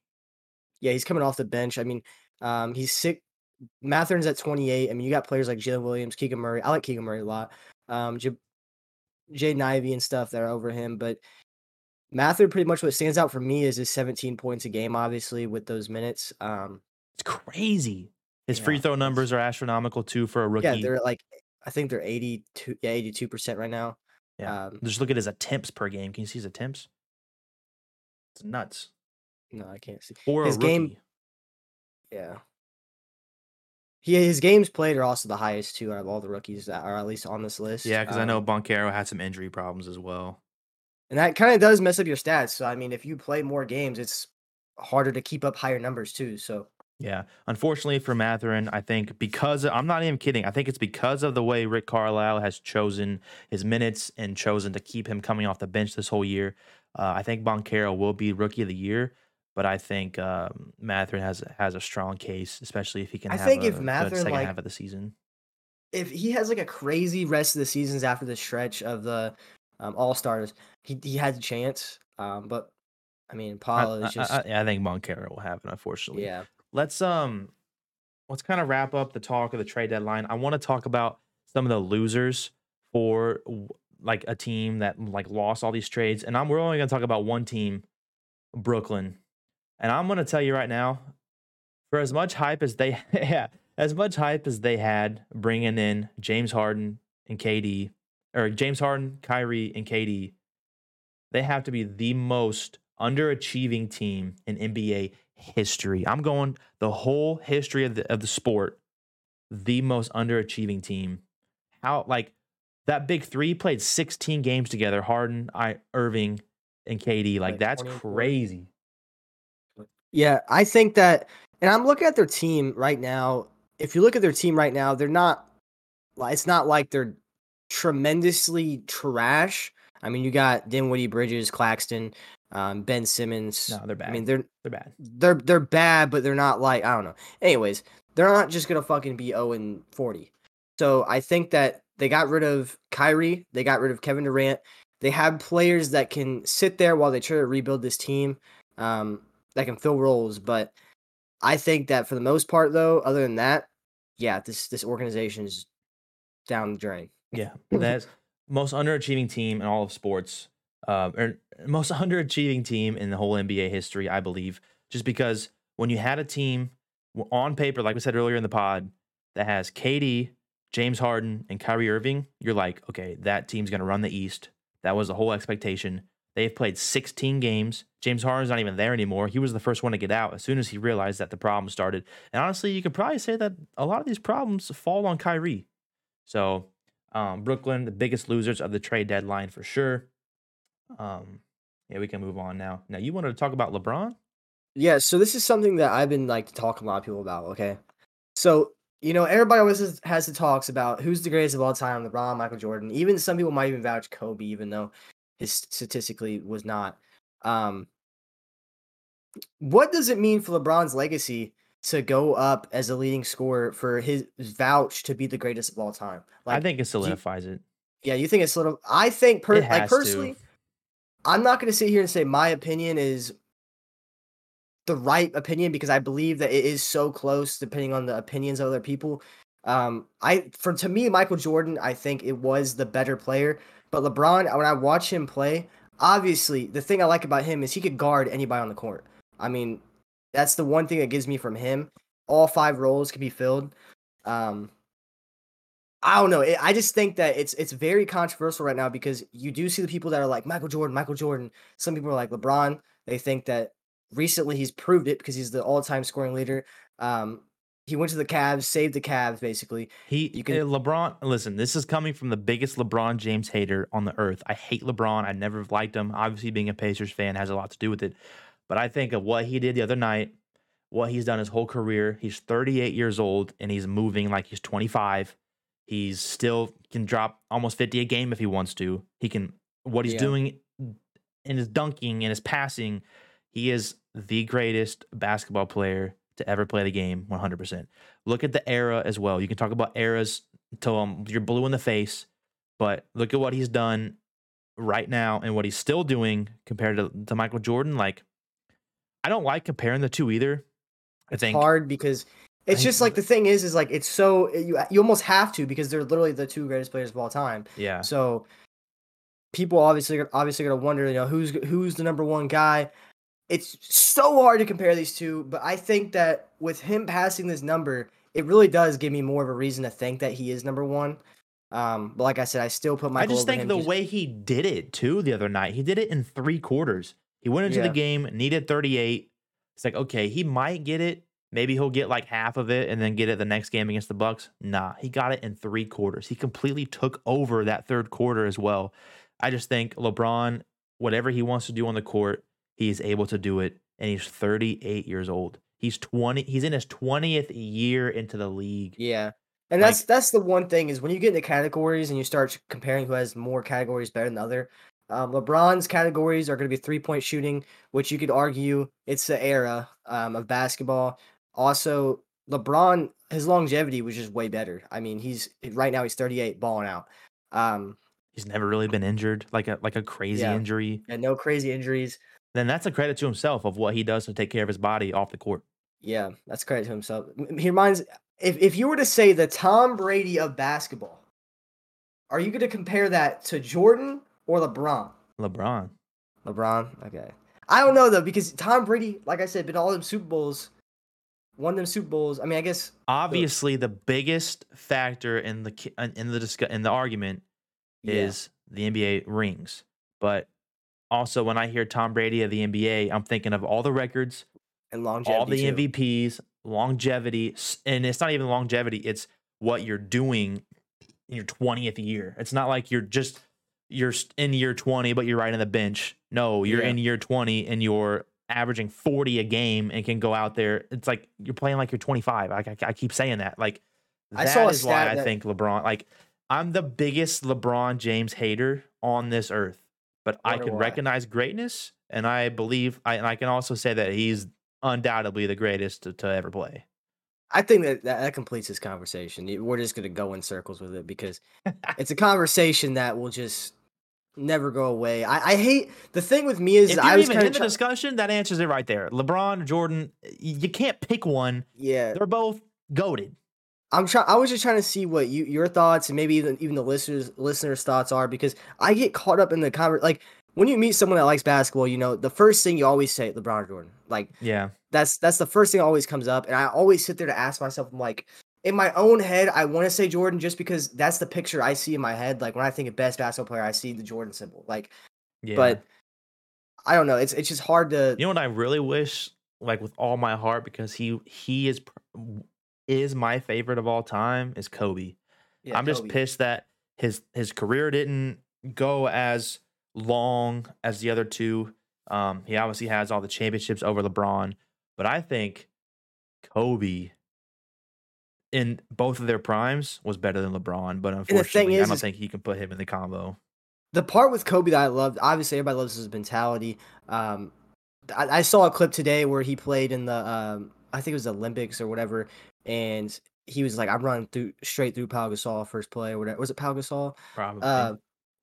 yeah, he's coming off the bench. I mean, um, he's sick. Mathurin's at 28. I mean, you got players like Jalen Williams, Keegan Murray. I like Keegan Murray a lot. Um, J- Jaden Ivey and stuff that are over him, but Mathurin pretty much what stands out for me is his 17 points a game, obviously with those minutes. Um, It's crazy. His free throw numbers are astronomical too for a rookie. yeah, they're like I think they're 82, yeah, 82 percent right now. Yeah. Um, Just look at his attempts per game. Can you see his attempts? It's nuts. no, I can't see. For His a rookie. game- Yeah. He, his games played are also the highest too out of all the rookies that are at least on this list. Yeah, because I know Um, Banchero had some injury problems as well. and that kind of does mess up your stats. So I mean, if you play more games, it's harder to keep up higher numbers too. So Yeah. Unfortunately for Mathurin, I think because I'm not even kidding. I think it's because of the way Rick Carlisle has chosen his minutes and chosen to keep him coming off the bench this whole year. Uh, I think Banchero will be rookie of the year, but I think um, Mathurin has has a strong case, especially if he can. I have think a if good Mathurin, second like- half of the season. if he has like a crazy rest of the seasons after the stretch of the um, All Stars, he he has a chance. Um, but I mean, I, Paul is just I- I think Banchero will have it. Unfortunately, yeah. let's um let's kind of wrap up the talk of the trade deadline. I want to talk about some of the losers for like a team that like lost all these trades, and I'm we're only gonna talk about one team, Brooklyn, and I'm gonna tell you right now, for as much hype as they yeah as much hype as they had bringing in James Harden and KD or James Harden, Kyrie, and KD, they have to be the most underachieving team in NBA history. I'm going the whole history of the of the sport, the most underachieving team. How like that big three played 16 games together. Harden, I Irving, and KD. Like Like that's 20 and 40. crazy. Yeah, I think that, and I'm looking at their team right now. If you look at their team right now, they're not. It's not like they're tremendously trash. I mean, you got Dinwiddie, Bridges, Claxton, um, Ben Simmons. No, they're bad. I mean, they're they're bad. they're they're bad, but they're not like I don't know. Anyways, they're not just gonna fucking be 0 and 40. So I think that they got rid of Kyrie, they got rid of Kevin Durant. They have players that can sit there while they try to rebuild this team, um, that can fill roles. But I think that for the most part, though, other than that, yeah, this this organization is down the drain. Yeah, that's most underachieving team in all of sports, uh, or most underachieving team in the whole NBA history, I believe. Just because when you had a team on paper, like we said earlier in the pod, that has KD, James Harden, and Kyrie Irving, you're like, okay, that team's going to run the East. That was the whole expectation. They've played 16 games. James Harden's not even there anymore. He was the first one to get out as soon as he realized that the problem started. And honestly, you could probably say that a lot of these problems fall on Kyrie. So um, Brooklyn, the biggest losers of the trade deadline for sure. Um, yeah, we can move on now. Now, you wanted to talk about LeBron? Yeah, so this is something that I've been like talking a lot of people about. Okay, so you know everybody always has, the talks about who's the greatest of all time, LeBron, Michael Jordan. Even some people might even vouch Kobe, even though his statistically was not. Um, what does it mean for LeBron's legacy to go up as a leading scorer for his vouch to be the greatest of all time? I think it you- solidifies it. yeah, you think it's sort of. I think per like has to. personally, I'm not going to sit here and say my opinion is the right opinion because I believe that it is so close depending on the opinions of other people. Um, I for to me, Michael Jordan, I think it was the better player, but LeBron, when I watch him play, obviously the thing I like about him is he could guard anybody on the court. I mean, that's the one thing that gives me from him. All five roles can be filled. Um, I don't know. I just think that it's it's very controversial right now because you do see the people that are like Michael Jordan, Michael Jordan. Some people are like LeBron. They think that recently he's proved it because he's the all-time scoring leader. Um, he went to the Cavs, saved the Cavs basically. He, You can- uh, LeBron, listen, this is coming from the biggest LeBron James hater on the earth. I hate LeBron. I never liked him. Obviously, being a Pacers fan has a lot to do with it. But I think of what he did the other night, what he's done his whole career. He's 38 years old and he's moving like he's 25. He's still can drop almost 50 a game if he wants to. He can, what he's Yeah. doing in his dunking and his passing, he is the greatest basketball player to ever play the game 100%. Look at the era as well. You can talk about eras till um, you're blue in the face, but look at what he's done right now and what he's still doing compared to, to Michael Jordan. Like, I don't like comparing the two either. I think It's think hard because It's just like the thing is, is like it's so you you almost have to because they're literally the two greatest players of all time. Yeah. So people obviously obviously gonna wonder, you know, who's who's the number one guy. It's so hard to compare these two, but I think that with him passing this number, it really does give me more of a reason to think that he is number one. Um, but like I said, I still put my. I just think the He's- way he did it too the other night, he did it in three quarters. He went into Yeah. the game, needed 38. It's like, okay, he might get it. Maybe he'll get like half of it and then get it the next game against the Bucks. Nah, he got it in three quarters. He completely took over that third quarter as well. I just think LeBron, whatever he wants to do on the court, he's able to do it. And he's 38 years old. He's 20, he's in his 20th year into the league. Yeah. And Like- that's that's the one thing is when you get into categories and you start comparing who has more categories better than the other. Um, LeBron's categories are going to be three point shooting, which you could argue it's the era um, of basketball. Also, LeBron his longevity was just way better. I mean, he's right now he's 38, balling out. Um, He's never really been injured, like a like a crazy Yeah. injury. and no crazy injuries. Then that's a credit to himself of what he does to take care of his body off the court. Yeah, that's credit to himself. He reminds if if you were to say the Tom Brady of basketball, are you going to compare that to Jordan or LeBron? LeBron. LeBron. Okay. I don't know though because Tom Brady, like I said, been all them Super Bowls, won them Super Bowls. I mean, I guess Obviously, the biggest factor in the in the discu- in the argument yeah. is the NBA rings. But also, when I hear Tom Brady of the NBA, I'm thinking of all the records, and longevity. all the too. MVPs, longevity, and it's not even longevity. It's what you're doing in your 20th year. It's not like you're just you're in year 20, but you're right on the bench. No, you're Yeah. in year 20 and you're averaging 40 a game and can go out there. It's like you're playing like you're 25. Like I, I keep saying that. Like I saw is why stat I think LeBron. Like I'm the biggest LeBron James hater on this earth, but I Wonder can why. recognize greatness, and I believe I and I can also say that he's undoubtedly the greatest to, to ever play. I think that, that that completes this conversation. We're just gonna go in circles with it because it's a conversation that will just never go away. I, I hate the thing with me is If I was even in the discussion, that answers it right there. LeBron, Jordan, you can't pick one. yeah. They're both goaded. I'm trying. I was just trying to see what you your thoughts and maybe even even the listeners listeners thoughts are because I get caught up in the conver Like when you meet someone that likes basketball, you know the first thing you always say LeBron Jordan. Like Yeah, that's that's the first thing that always comes up, and I always sit there to ask myself, I'm like, in my own head, I want to say Jordan just because that's the picture I see in my head. Like when I think of best basketball player, I see the Jordan symbol. Like, yeah. but I don't know. It's it's just hard to. You know what I really wish, like with all my heart, because he he is pr- is my favorite of all time, is Kobe. yeah, I'm just Kobe. pissed that his his career didn't go as long as the other two. Um, he obviously has all the championships over LeBron, but I think Kobe in both of their primes was better than LeBron. But unfortunately, I is- don't is- think he can put him in the combo. the part with Kobe that I loved, obviously everybody loves his mentality. Um, I, I saw a clip today where he played in the, um, I think it was the Olympics or whatever, and he was like, "I'm running through straight through Pau Gasol first play or whatever." Was it Pau Gasol? Probably. Uh,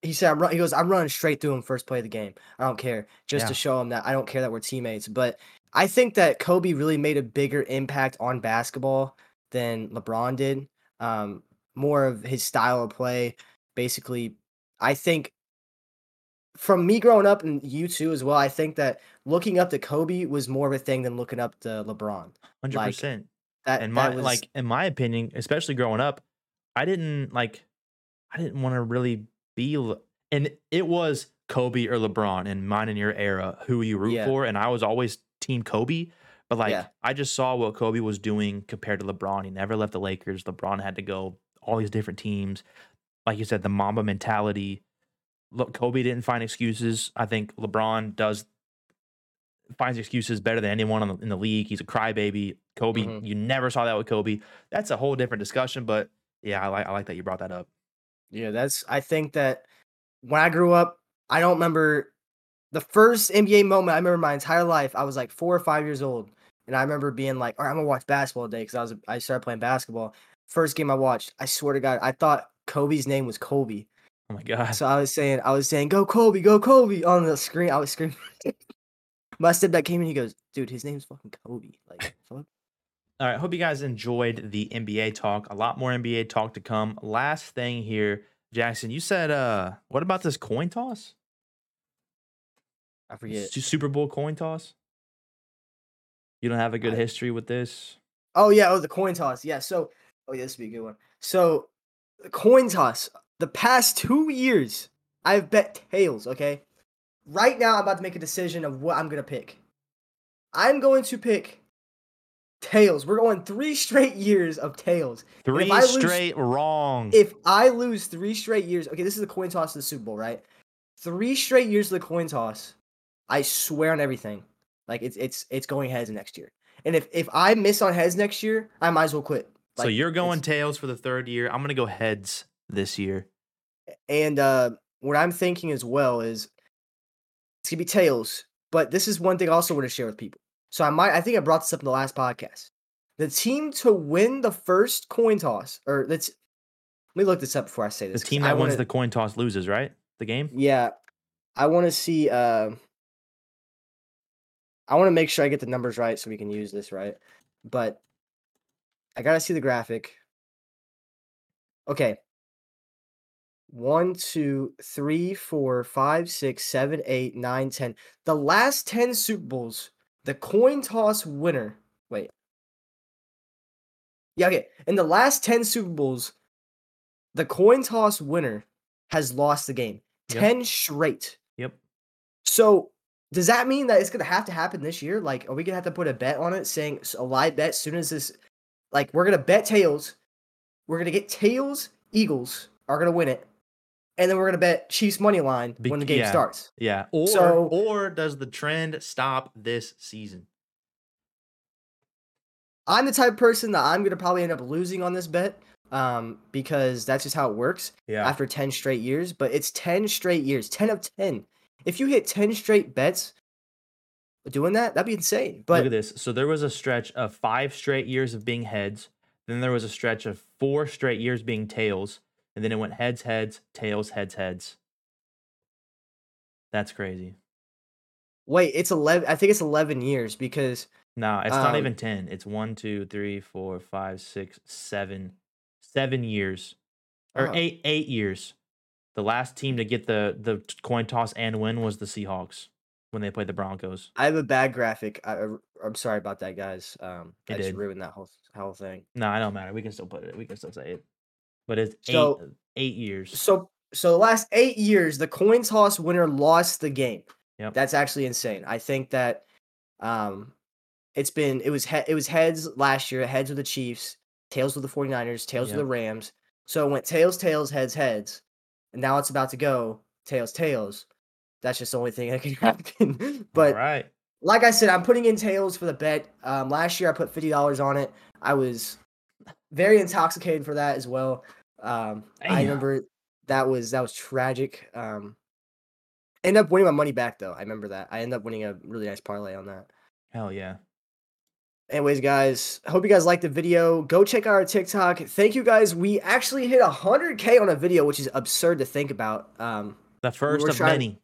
he said, I'm run-, "He goes, I'm running straight through him first play of the game. I don't care, just Yeah. to show him that I don't care that we're teammates." But I think that Kobe really made a bigger impact on basketball than LeBron did. Um, more of his style of play, basically. I think from me growing up and you too as well, I think that looking up to Kobe was more of a thing than looking up to LeBron. Hundred like, percent. That And my that was, like, in my opinion, especially growing up, I didn't like, I didn't want to really be, Le- and it was Kobe or LeBron in mine and your era who you root Yeah. for, and I was always Team Kobe. But like, Yeah. I just saw what Kobe was doing compared to LeBron. He never left the Lakers. LeBron had to go all these different teams. Like you said, the Mamba mentality. Look, Kobe didn't find excuses. I think LeBron does finds excuses better than anyone in the, in the league. He's a crybaby. Kobe, Mhm. you never saw that with Kobe. That's a whole different discussion. But yeah, I like I like that you brought that up. Yeah, that's. I think that when I grew up, I don't remember the first NBA moment. I remember my entire life. I was like four or five years old, and I remember being like, "All right, I'm gonna watch basketball today," because I was I started playing basketball. First game I watched, I swear to God, I thought Kobe's name was Kobe. Oh my god. So I was saying, I was saying, "Go Kobe, go Kobe!" on the screen. I was screaming. my stepdad came in. He goes, "Dude, his name's fucking Kobe." Like, fuck. All right. Hope you guys enjoyed the NBA talk. A lot more NBA talk to come. Last thing here, Jaxson. You said, uh, what about this coin toss? I forget. Super Bowl coin toss. You don't have a good I- history with this. Oh yeah, oh the coin toss. Yeah, so oh yeah, this would be a good one. So the coin toss. The past two years, I've bet tails. Okay, right now I'm about to make a decision of what I'm gonna pick. I'm going to pick tails. We're going three straight years of tails. Three I lose- straight wrong. If I lose three straight years, okay, this is the coin toss of the Super Bowl, right? Three straight years of the coin toss. I swear on everything, like it's it's it's going heads next year. And if if I miss on heads next year, I might as well quit. so you're going tails for the third year. I'm gonna go heads this year. And uh, what I'm thinking as well is it's gonna be tails. But this is one thing I also want to share with people. So I might I think I brought this up in the last podcast. The team to win the first coin toss, or let's let me look this up before I say this. The team that wins wanna- the coin toss loses, right? The game. Yeah, I want to see. Uh, I want to make sure I get the numbers right so we can use this right. But I gotta see the graphic. Okay. One, two, three, four, five, six, seven, eight, nine, ten. The last ten Super Bowls, the coin toss winner. Wait. Yeah, okay. In the last ten Super Bowls, the coin toss winner has lost the game. Yep. 10 straight. Yep. So does that mean that it's gonna have to happen this year? Like, are we gonna have to put a bet on it, saying a live bet as soon as this? Like, we're gonna bet tails. We're gonna get tails. Eagles are gonna win it, and then we're gonna bet Chiefs money line Bec- when the game yeah. starts. Yeah. Or So- or does the trend stop this season? I'm the type of person that I'm gonna probably end up losing on this bet, um, because that's just how it works. Yeah. after 10 straight years, but it's 10 straight years, 10 of 10. If you hit 10 straight bets doing that, that'd be insane. But look at this. So there was a stretch of five straight years of being heads. Then there was a stretch of four straight years being tails. And then it went heads, heads, tails, heads, heads. That's crazy. wait, it's 11 I think it's 11 years because No, it's not Um, even 10. It's one, two, three, four, five, six, seven, seven years. Or Oh. eight, eight years. The last team to get the, the coin toss and win was the Seahawks when they played the Broncos. I have a bad graphic. I, I'm sorry about that, guys. Um, It I just did. ruined that whole whole thing. No, I don't matter. We can still put it. We can still say it. But it's So- eight, eight years. So so the last eight years, the coin toss winner lost the game. Yep. That's actually insane. I think that um it's been it was he- it was heads last year, heads with the Chiefs, tails with the 49ers, tails Yep. with the Rams. So it went tails, tails, heads, heads. And now it's about to go tails, tails. That's just the only thing that can happen. but All right. like I said, I'm putting in tails for the bet. Um, last year I put fifty dollars on it. I was very intoxicated for that as well. Um, I remember that was that was tragic. Um, ended up winning my money back though. I remember that. I ended up winning a really nice parlay on that. Hell yeah. Anyways, guys, hope you guys liked the video. Go check out our TikTok. Thank you guys. We actually hit 100k on a video, which is absurd to think about. Um, The first of trying- many.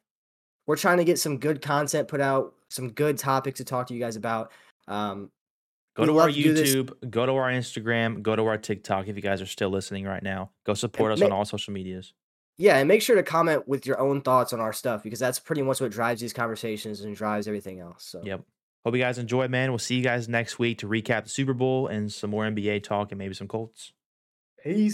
we're trying to get some good content put out, some good topics to talk to you guys about. Um, Go We'd to our love to YouTube, go to our Instagram, go to our TikTok if you guys are still listening right now. Go support us ma- on all social medias. Yeah, and make sure to comment with your own thoughts on our stuff because that's pretty much what drives these conversations and drives everything else. So Yep. Hope you guys enjoy, man. We'll see you guys next week to recap the Super Bowl and some more NBA talk and maybe some Colts. peace.